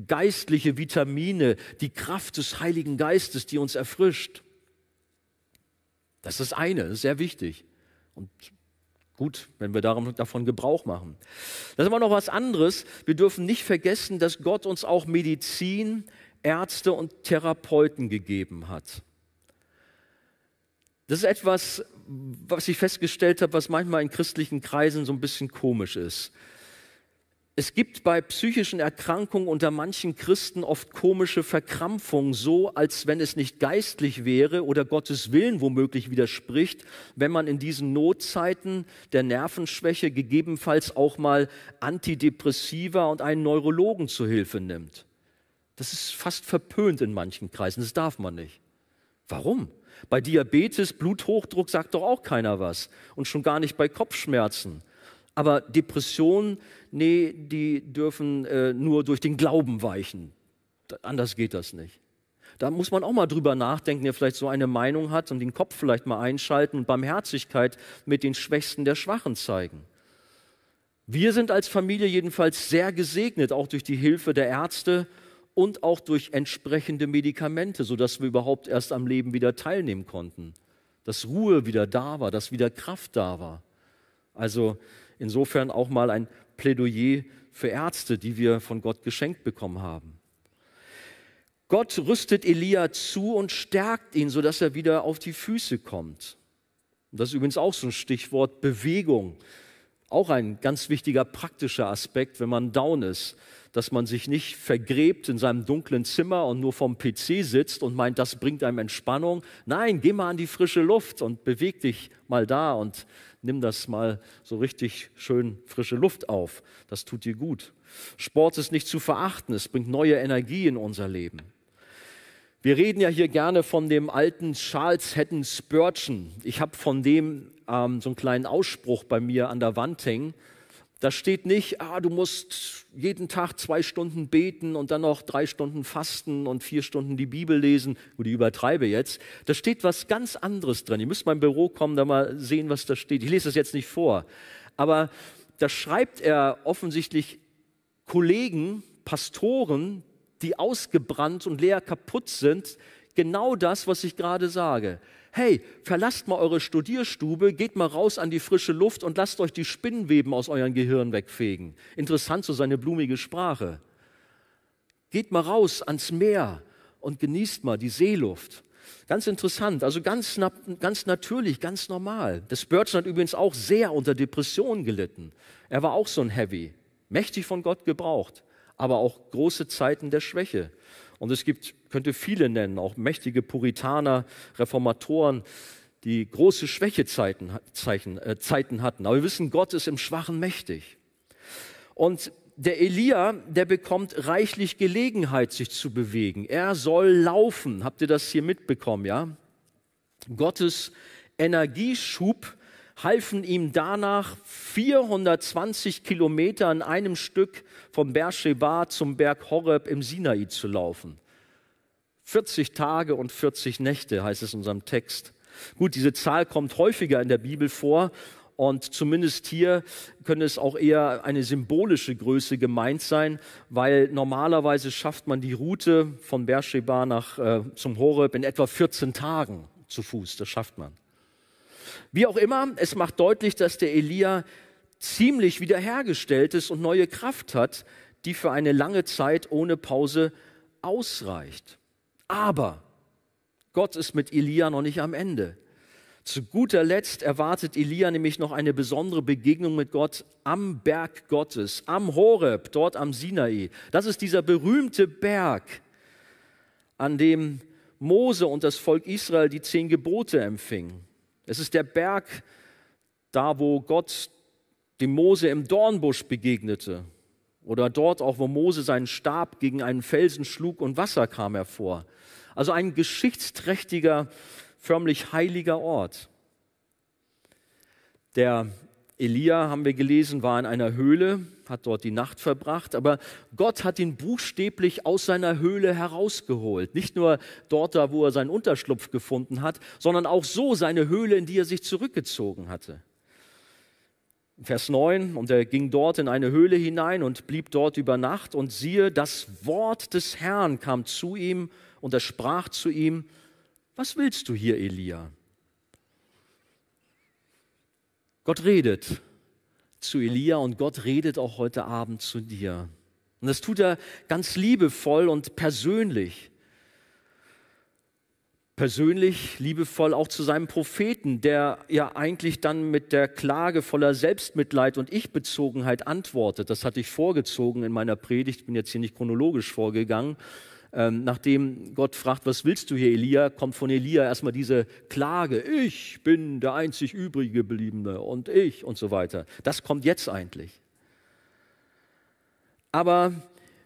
geistliche Vitamine, die Kraft des Heiligen Geistes, die uns erfrischt. Das ist das eine, das ist sehr wichtig. Und Gut, wenn wir davon Gebrauch machen. Das ist aber noch was anderes. Wir dürfen nicht vergessen, dass Gott uns auch Medizin, Ärzte und Therapeuten gegeben hat. Das ist etwas, was ich festgestellt habe, was manchmal in christlichen Kreisen so ein bisschen komisch ist. Es gibt bei psychischen Erkrankungen unter manchen Christen oft komische Verkrampfungen, so als wenn es nicht geistlich wäre oder Gottes Willen womöglich widerspricht, wenn man in diesen Notzeiten der Nervenschwäche gegebenenfalls auch mal Antidepressiva und einen Neurologen zu Hilfe nimmt. Das ist fast verpönt in manchen Kreisen, das darf man nicht. Warum? Bei Diabetes, Bluthochdruck sagt doch auch keiner was und schon gar nicht bei Kopfschmerzen. Aber Depressionen, nee, die dürfen äh, nur durch den Glauben weichen. Anders geht das nicht. Da muss man auch mal drüber nachdenken, der vielleicht so eine Meinung hat und den Kopf vielleicht mal einschalten und Barmherzigkeit mit den Schwächsten der Schwachen zeigen. Wir sind als Familie jedenfalls sehr gesegnet, auch durch die Hilfe der Ärzte und auch durch entsprechende Medikamente, sodass wir überhaupt erst am Leben wieder teilnehmen konnten. Dass Ruhe wieder da war, dass wieder Kraft da war. Also insofern auch mal ein Plädoyer für Ärzte, die wir von Gott geschenkt bekommen haben. Gott rüstet Elia zu und stärkt ihn, sodass er wieder auf die Füße kommt. Das ist übrigens auch so ein Stichwort Bewegung. Auch ein ganz wichtiger praktischer Aspekt, wenn man down ist, dass man sich nicht vergräbt in seinem dunklen Zimmer und nur vom PC sitzt und meint, das bringt einem Entspannung. Nein, geh mal an die frische Luft und beweg dich mal da und nimm das mal so richtig schön frische Luft auf. Das tut dir gut. Sport ist nicht zu verachten, es bringt neue Energie in unser Leben. Wir reden ja hier gerne von dem alten Charles Hatton Spurgeon. Ich habe von dem ähm, so einen kleinen Ausspruch bei mir an der Wand hängen. Da steht nicht, ah, du musst jeden Tag zwei Stunden beten und dann noch drei Stunden fasten und vier Stunden die Bibel lesen. Gut, ich übertreibe jetzt. Da steht was ganz anderes drin. Ihr müsst mal im Büro kommen, da mal sehen, was da steht. Ich lese das jetzt nicht vor. Aber da schreibt er offensichtlich Kollegen, Pastoren, die ausgebrannt und leer kaputt sind, genau das, was ich gerade sage hey, verlasst mal eure Studierstube, geht mal raus an die frische Luft und lasst euch die Spinnenweben aus euren Gehirn wegfegen. Interessant so seine blumige Sprache. Geht mal raus ans Meer und genießt mal die Seeluft. Ganz interessant, also ganz, ganz natürlich, ganz normal. Der Spurgeon hat übrigens auch sehr unter Depressionen gelitten. Er war auch so ein Heavy, mächtig von Gott gebraucht, aber auch große Zeiten der Schwäche. Und es gibt, könnte viele nennen, auch mächtige Puritaner, Reformatoren, die große Schwächezeiten Zeichen, äh, Zeiten hatten. Aber wir wissen, Gott ist im Schwachen mächtig. Und der Elia, der bekommt reichlich Gelegenheit, sich zu bewegen. Er soll laufen. Habt ihr das hier mitbekommen, ja? Gottes Energieschub halfen ihm danach 420 Kilometer in einem Stück vom Beersheba zum Berg Horeb im Sinai zu laufen. 40 Tage und 40 Nächte heißt es in unserem Text. Gut, diese Zahl kommt häufiger in der Bibel vor und zumindest hier könnte es auch eher eine symbolische Größe gemeint sein, weil normalerweise schafft man die Route von Beersheba nach, äh, zum Horeb in etwa 14 Tagen zu Fuß. Das schafft man. Wie auch immer, es macht deutlich, dass der Elia ziemlich wiederhergestellt ist und neue Kraft hat, die für eine lange Zeit ohne Pause ausreicht. Aber Gott ist mit Elia noch nicht am Ende. Zu guter Letzt erwartet Elia nämlich noch eine besondere Begegnung mit Gott am Berg Gottes, am Horeb, dort am Sinai. Das ist dieser berühmte Berg, an dem Mose und das Volk Israel die zehn Gebote empfingen. Es ist der Berg, da wo Gott dem Mose im Dornbusch begegnete. Oder dort auch, wo Mose seinen Stab gegen einen Felsen schlug und Wasser kam hervor. Also ein geschichtsträchtiger förmlich heiliger Ort. Der Elia, haben wir gelesen, war in einer Höhle, hat dort die Nacht verbracht, aber Gott hat ihn buchstäblich aus seiner Höhle herausgeholt. Nicht nur dort, da, wo er seinen Unterschlupf gefunden hat, sondern auch so seine Höhle, in die er sich zurückgezogen hatte. Vers 9, und er ging dort in eine Höhle hinein und blieb dort über Nacht, und siehe, das Wort des Herrn kam zu ihm, und er sprach zu ihm, was willst du hier, Elia? Gott redet zu Elia und Gott redet auch heute Abend zu dir. Und das tut er ganz liebevoll und persönlich. Persönlich, liebevoll auch zu seinem Propheten, der ja eigentlich dann mit der Klage voller Selbstmitleid und Ich-Bezogenheit antwortet. Das hatte ich vorgezogen in meiner Predigt, bin jetzt hier nicht chronologisch vorgegangen. Ähm, nachdem Gott fragt, was willst du hier, Elia, kommt von Elia erstmal diese Klage, ich bin der einzig übrig gebliebene und ich und so weiter. Das kommt jetzt eigentlich. Aber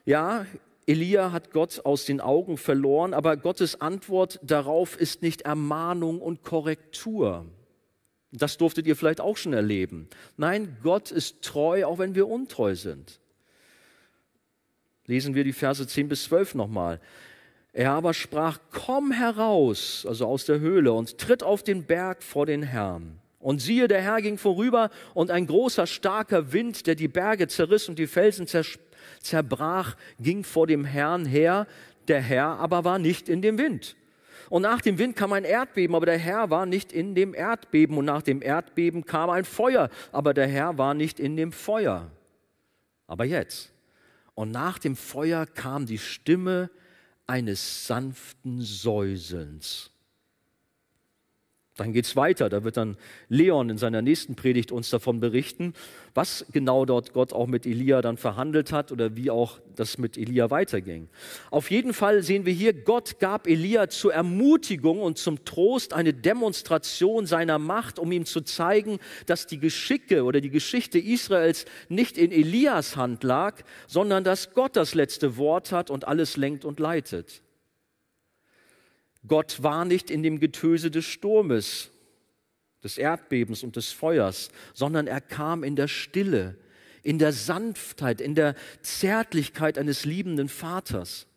ja, Elia hat Gott aus den Augen verloren, aber Gottes Antwort darauf ist nicht Ermahnung und Korrektur. Das durftet ihr vielleicht auch schon erleben. Nein, Gott ist treu, auch wenn wir untreu sind. Lesen wir die Verse 10 bis 12 nochmal. Er aber sprach, komm heraus, also aus der Höhle, und tritt auf den Berg vor den Herrn. Und siehe, der Herr ging vorüber, und ein großer, starker Wind, der die Berge zerriss und die Felsen zerbrach, ging vor dem Herrn her. Der Herr aber war nicht in dem Wind. Und nach dem Wind kam ein Erdbeben, aber der Herr war nicht in dem Erdbeben. Und nach dem Erdbeben kam ein Feuer, aber der Herr war nicht in dem Feuer. Aber jetzt, und nach dem Feuer kam die Stimme eines sanften Säuselns. Dann geht es weiter. Da wird dann Leon in seiner nächsten Predigt uns davon berichten, was genau dort Gott auch mit Elia dann verhandelt hat oder wie auch das mit Elia weiterging. Auf jeden Fall sehen wir hier, Gott gab Elia zur Ermutigung und zum Trost eine Demonstration seiner Macht, um ihm zu zeigen, dass die Geschicke oder die Geschichte Israels nicht in Elias Hand lag, sondern dass Gott das letzte Wort hat und alles lenkt und leitet. Gott war nicht in dem Getöse des Sturmes, des Erdbebens und des Feuers, sondern er kam in der Stille, in der Sanftheit, in der Zärtlichkeit eines liebenden Vaters.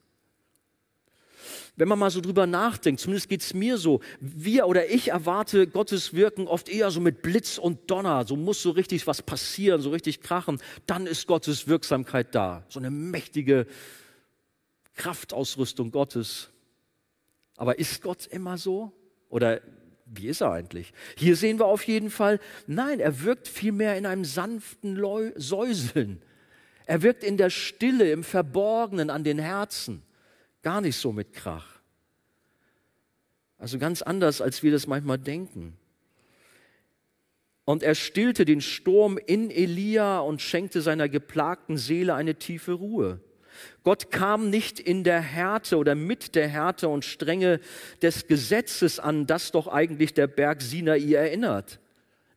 Wenn man mal so drüber nachdenkt, zumindest geht es mir so, wir oder ich erwarte Gottes Wirken oft eher so mit Blitz und Donner, so muss so richtig was passieren, so richtig krachen, dann ist Gottes Wirksamkeit da, so eine mächtige Kraftausrüstung Gottes. Aber ist Gott immer so? Oder wie ist er eigentlich? Hier sehen wir auf jeden Fall, nein, er wirkt vielmehr in einem sanften Säuseln. Er wirkt in der Stille, im Verborgenen, an den Herzen. Gar nicht so mit Krach. Also ganz anders, als wir das manchmal denken. Und er stillte den Sturm in Elia und schenkte seiner geplagten Seele eine tiefe Ruhe. Gott kam nicht in der Härte oder mit der Härte und Strenge des Gesetzes an, das doch eigentlich der Berg Sinai erinnert.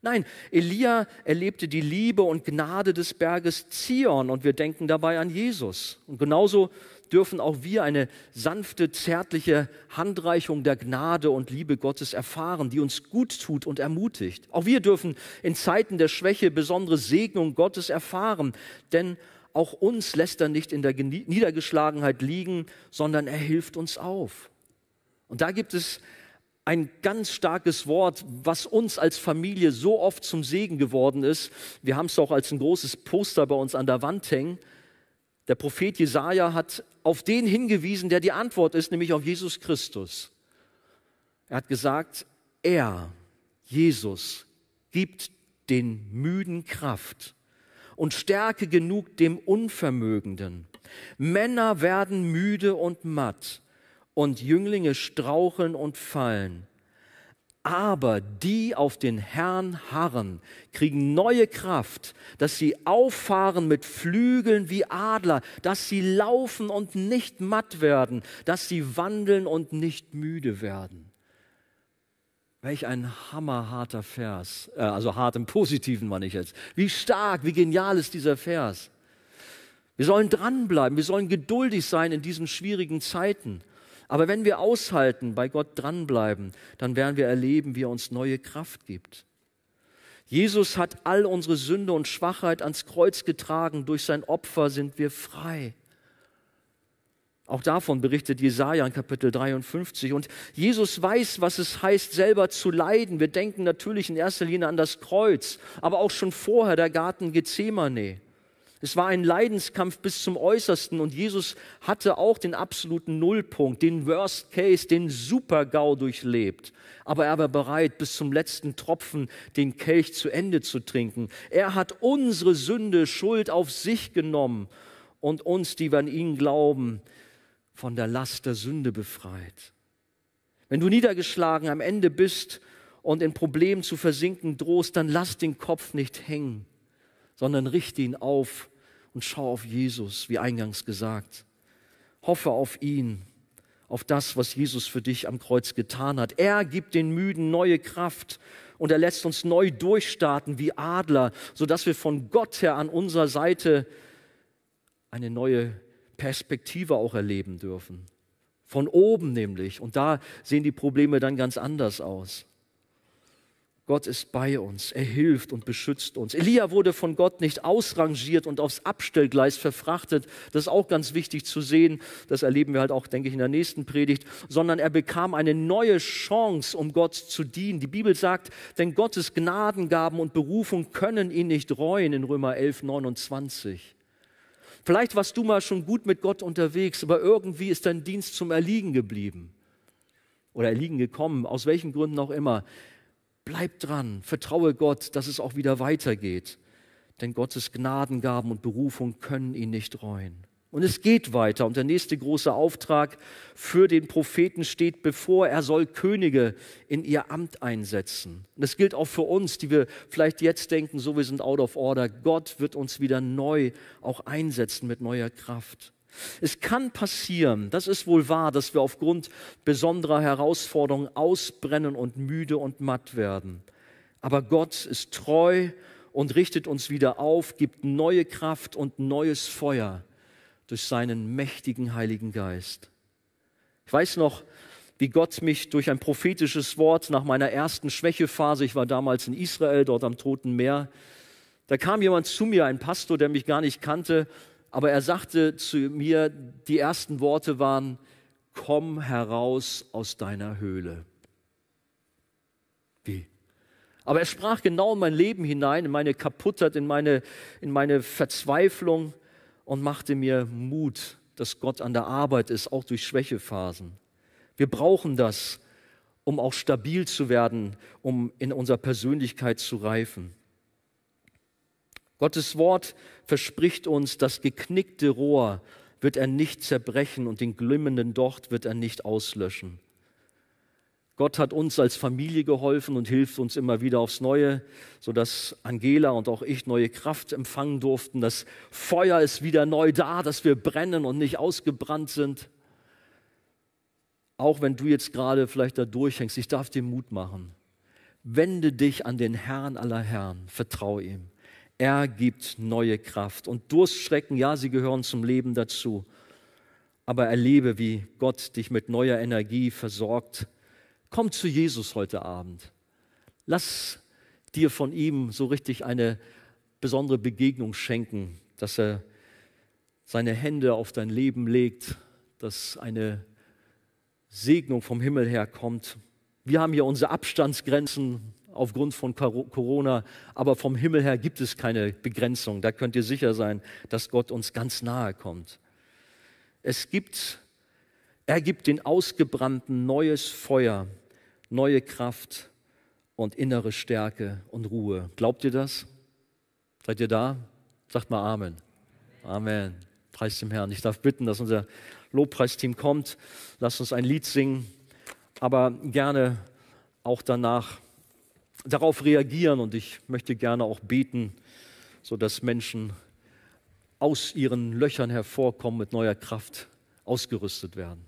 Nein, Elia erlebte die Liebe und Gnade des Berges Zion und wir denken dabei an Jesus. Und genauso dürfen auch wir eine sanfte, zärtliche Handreichung der Gnade und Liebe Gottes erfahren, die uns gut tut und ermutigt. Auch wir dürfen in Zeiten der Schwäche besondere Segnung Gottes erfahren, denn auch uns lässt er nicht in der Niedergeschlagenheit liegen, sondern er hilft uns auf. Und da gibt es ein ganz starkes Wort, was uns als Familie so oft zum Segen geworden ist. Wir haben es auch als ein großes Poster bei uns an der Wand hängen. Der Prophet Jesaja hat auf den hingewiesen, der die Antwort ist, nämlich auf Jesus Christus. Er hat gesagt, er, Jesus, gibt den Müden Kraft und Stärke genug dem Unvermögenden. Männer werden müde und matt und Jünglinge straucheln und fallen. Aber die auf den Herrn harren, kriegen neue Kraft, dass sie auffahren mit Flügeln wie Adler, dass sie laufen und nicht matt werden, dass sie wandeln und nicht müde werden. Welch ein hammerharter Vers, äh, also hart im Positiven meine ich jetzt. Wie stark, wie genial ist dieser Vers. Wir sollen dranbleiben, wir sollen geduldig sein in diesen schwierigen Zeiten. Aber wenn wir aushalten, bei Gott dranbleiben, dann werden wir erleben, wie er uns neue Kraft gibt. Jesus hat all unsere Sünde und Schwachheit ans Kreuz getragen. Durch sein Opfer sind wir frei. Auch davon berichtet Jesaja in Kapitel 53. Und Jesus weiß, was es heißt, selber zu leiden. Wir denken natürlich in erster Linie an das Kreuz, aber auch schon vorher der Garten Gethsemane. Es war ein Leidenskampf bis zum Äußersten und Jesus hatte auch den absoluten Nullpunkt, den Worst Case, den Super-GAU durchlebt. Aber er war bereit, bis zum letzten Tropfen den Kelch zu Ende zu trinken. Er hat unsere Sünde, Schuld auf sich genommen und uns, die wir an ihn glauben, von der Last der Sünde befreit. Wenn du niedergeschlagen am Ende bist und in Problemen zu versinken drohst, dann lass den Kopf nicht hängen, sondern richte ihn auf und schau auf Jesus, wie eingangs gesagt. Hoffe auf ihn, auf das, was Jesus für dich am Kreuz getan hat. Er gibt den Müden neue Kraft und er lässt uns neu durchstarten wie Adler, sodass wir von Gott her an unserer Seite eine neue Perspektive auch erleben dürfen. Von oben nämlich. Und da sehen die Probleme dann ganz anders aus. Gott ist bei uns, er hilft und beschützt uns. Elia wurde von Gott nicht ausrangiert und aufs Abstellgleis verfrachtet. Das ist auch ganz wichtig zu sehen. Das erleben wir halt auch, denke ich, in der nächsten Predigt. Sondern er bekam eine neue Chance, um Gott zu dienen. Die Bibel sagt, denn Gottes Gnadengaben und Berufung können ihn nicht reuen in Römer 11, 29. Vielleicht warst du mal schon gut mit Gott unterwegs, aber irgendwie ist dein Dienst zum Erliegen geblieben oder Erliegen gekommen, aus welchen Gründen auch immer. Bleib dran, vertraue Gott, dass es auch wieder weitergeht. Denn Gottes Gnadengaben und Berufung können ihn nicht reuen. Und es geht weiter. Und der nächste große Auftrag für den Propheten steht bevor. Er soll Könige in ihr Amt einsetzen. Und das gilt auch für uns, die wir vielleicht jetzt denken, so wir sind out of order. Gott wird uns wieder neu auch einsetzen mit neuer Kraft. Es kann passieren, das ist wohl wahr, dass wir aufgrund besonderer Herausforderungen ausbrennen und müde und matt werden. Aber Gott ist treu und richtet uns wieder auf, gibt neue Kraft und neues Feuer durch seinen mächtigen Heiligen Geist. Ich weiß noch, wie Gott mich durch ein prophetisches Wort nach meiner ersten Schwächephase, ich war damals in Israel, dort am Toten Meer, da kam jemand zu mir, ein Pastor, der mich gar nicht kannte, aber er sagte zu mir, die ersten Worte waren, komm heraus aus deiner Höhle. Wie? Aber er sprach genau in mein Leben hinein, in meine Kaputtheit, in meine, in meine Verzweiflung und machte mir Mut, dass Gott an der Arbeit ist, auch durch Schwächephasen. Wir brauchen das, um auch stabil zu werden, um in unserer Persönlichkeit zu reifen. Gottes Wort verspricht uns, das geknickte Rohr wird er nicht zerbrechen und den glimmenden Docht wird er nicht auslöschen. Gott hat uns als Familie geholfen und hilft uns immer wieder aufs Neue, sodass Angela und auch ich neue Kraft empfangen durften. Das Feuer ist wieder neu da, dass wir brennen und nicht ausgebrannt sind. Auch wenn du jetzt gerade vielleicht da durchhängst, ich darf dir Mut machen. Wende dich an den Herrn aller Herren, vertraue ihm. Er gibt neue Kraft. Und Durststrecken, ja, sie gehören zum Leben dazu. Aber erlebe, wie Gott dich mit neuer Energie versorgt. Komm zu Jesus heute Abend. Lass dir von ihm so richtig eine besondere Begegnung schenken, dass er seine Hände auf dein Leben legt, dass eine Segnung vom Himmel her kommt. Wir haben hier unsere Abstandsgrenzen, aufgrund von Corona, aber vom Himmel her gibt es keine Begrenzung. Da könnt ihr sicher sein, dass Gott uns ganz nahe kommt. Es gibt, er gibt den Ausgebrannten neues Feuer, neue Kraft und innere Stärke und Ruhe. Glaubt ihr das? Seid ihr da? Sagt mal Amen. Amen. Preis dem Herrn. Ich darf bitten, dass unser Lobpreisteam kommt. Lasst uns ein Lied singen, aber gerne auch danach darauf reagieren und ich möchte gerne auch beten, sodass Menschen aus ihren Löchern hervorkommen, mit neuer Kraft ausgerüstet werden.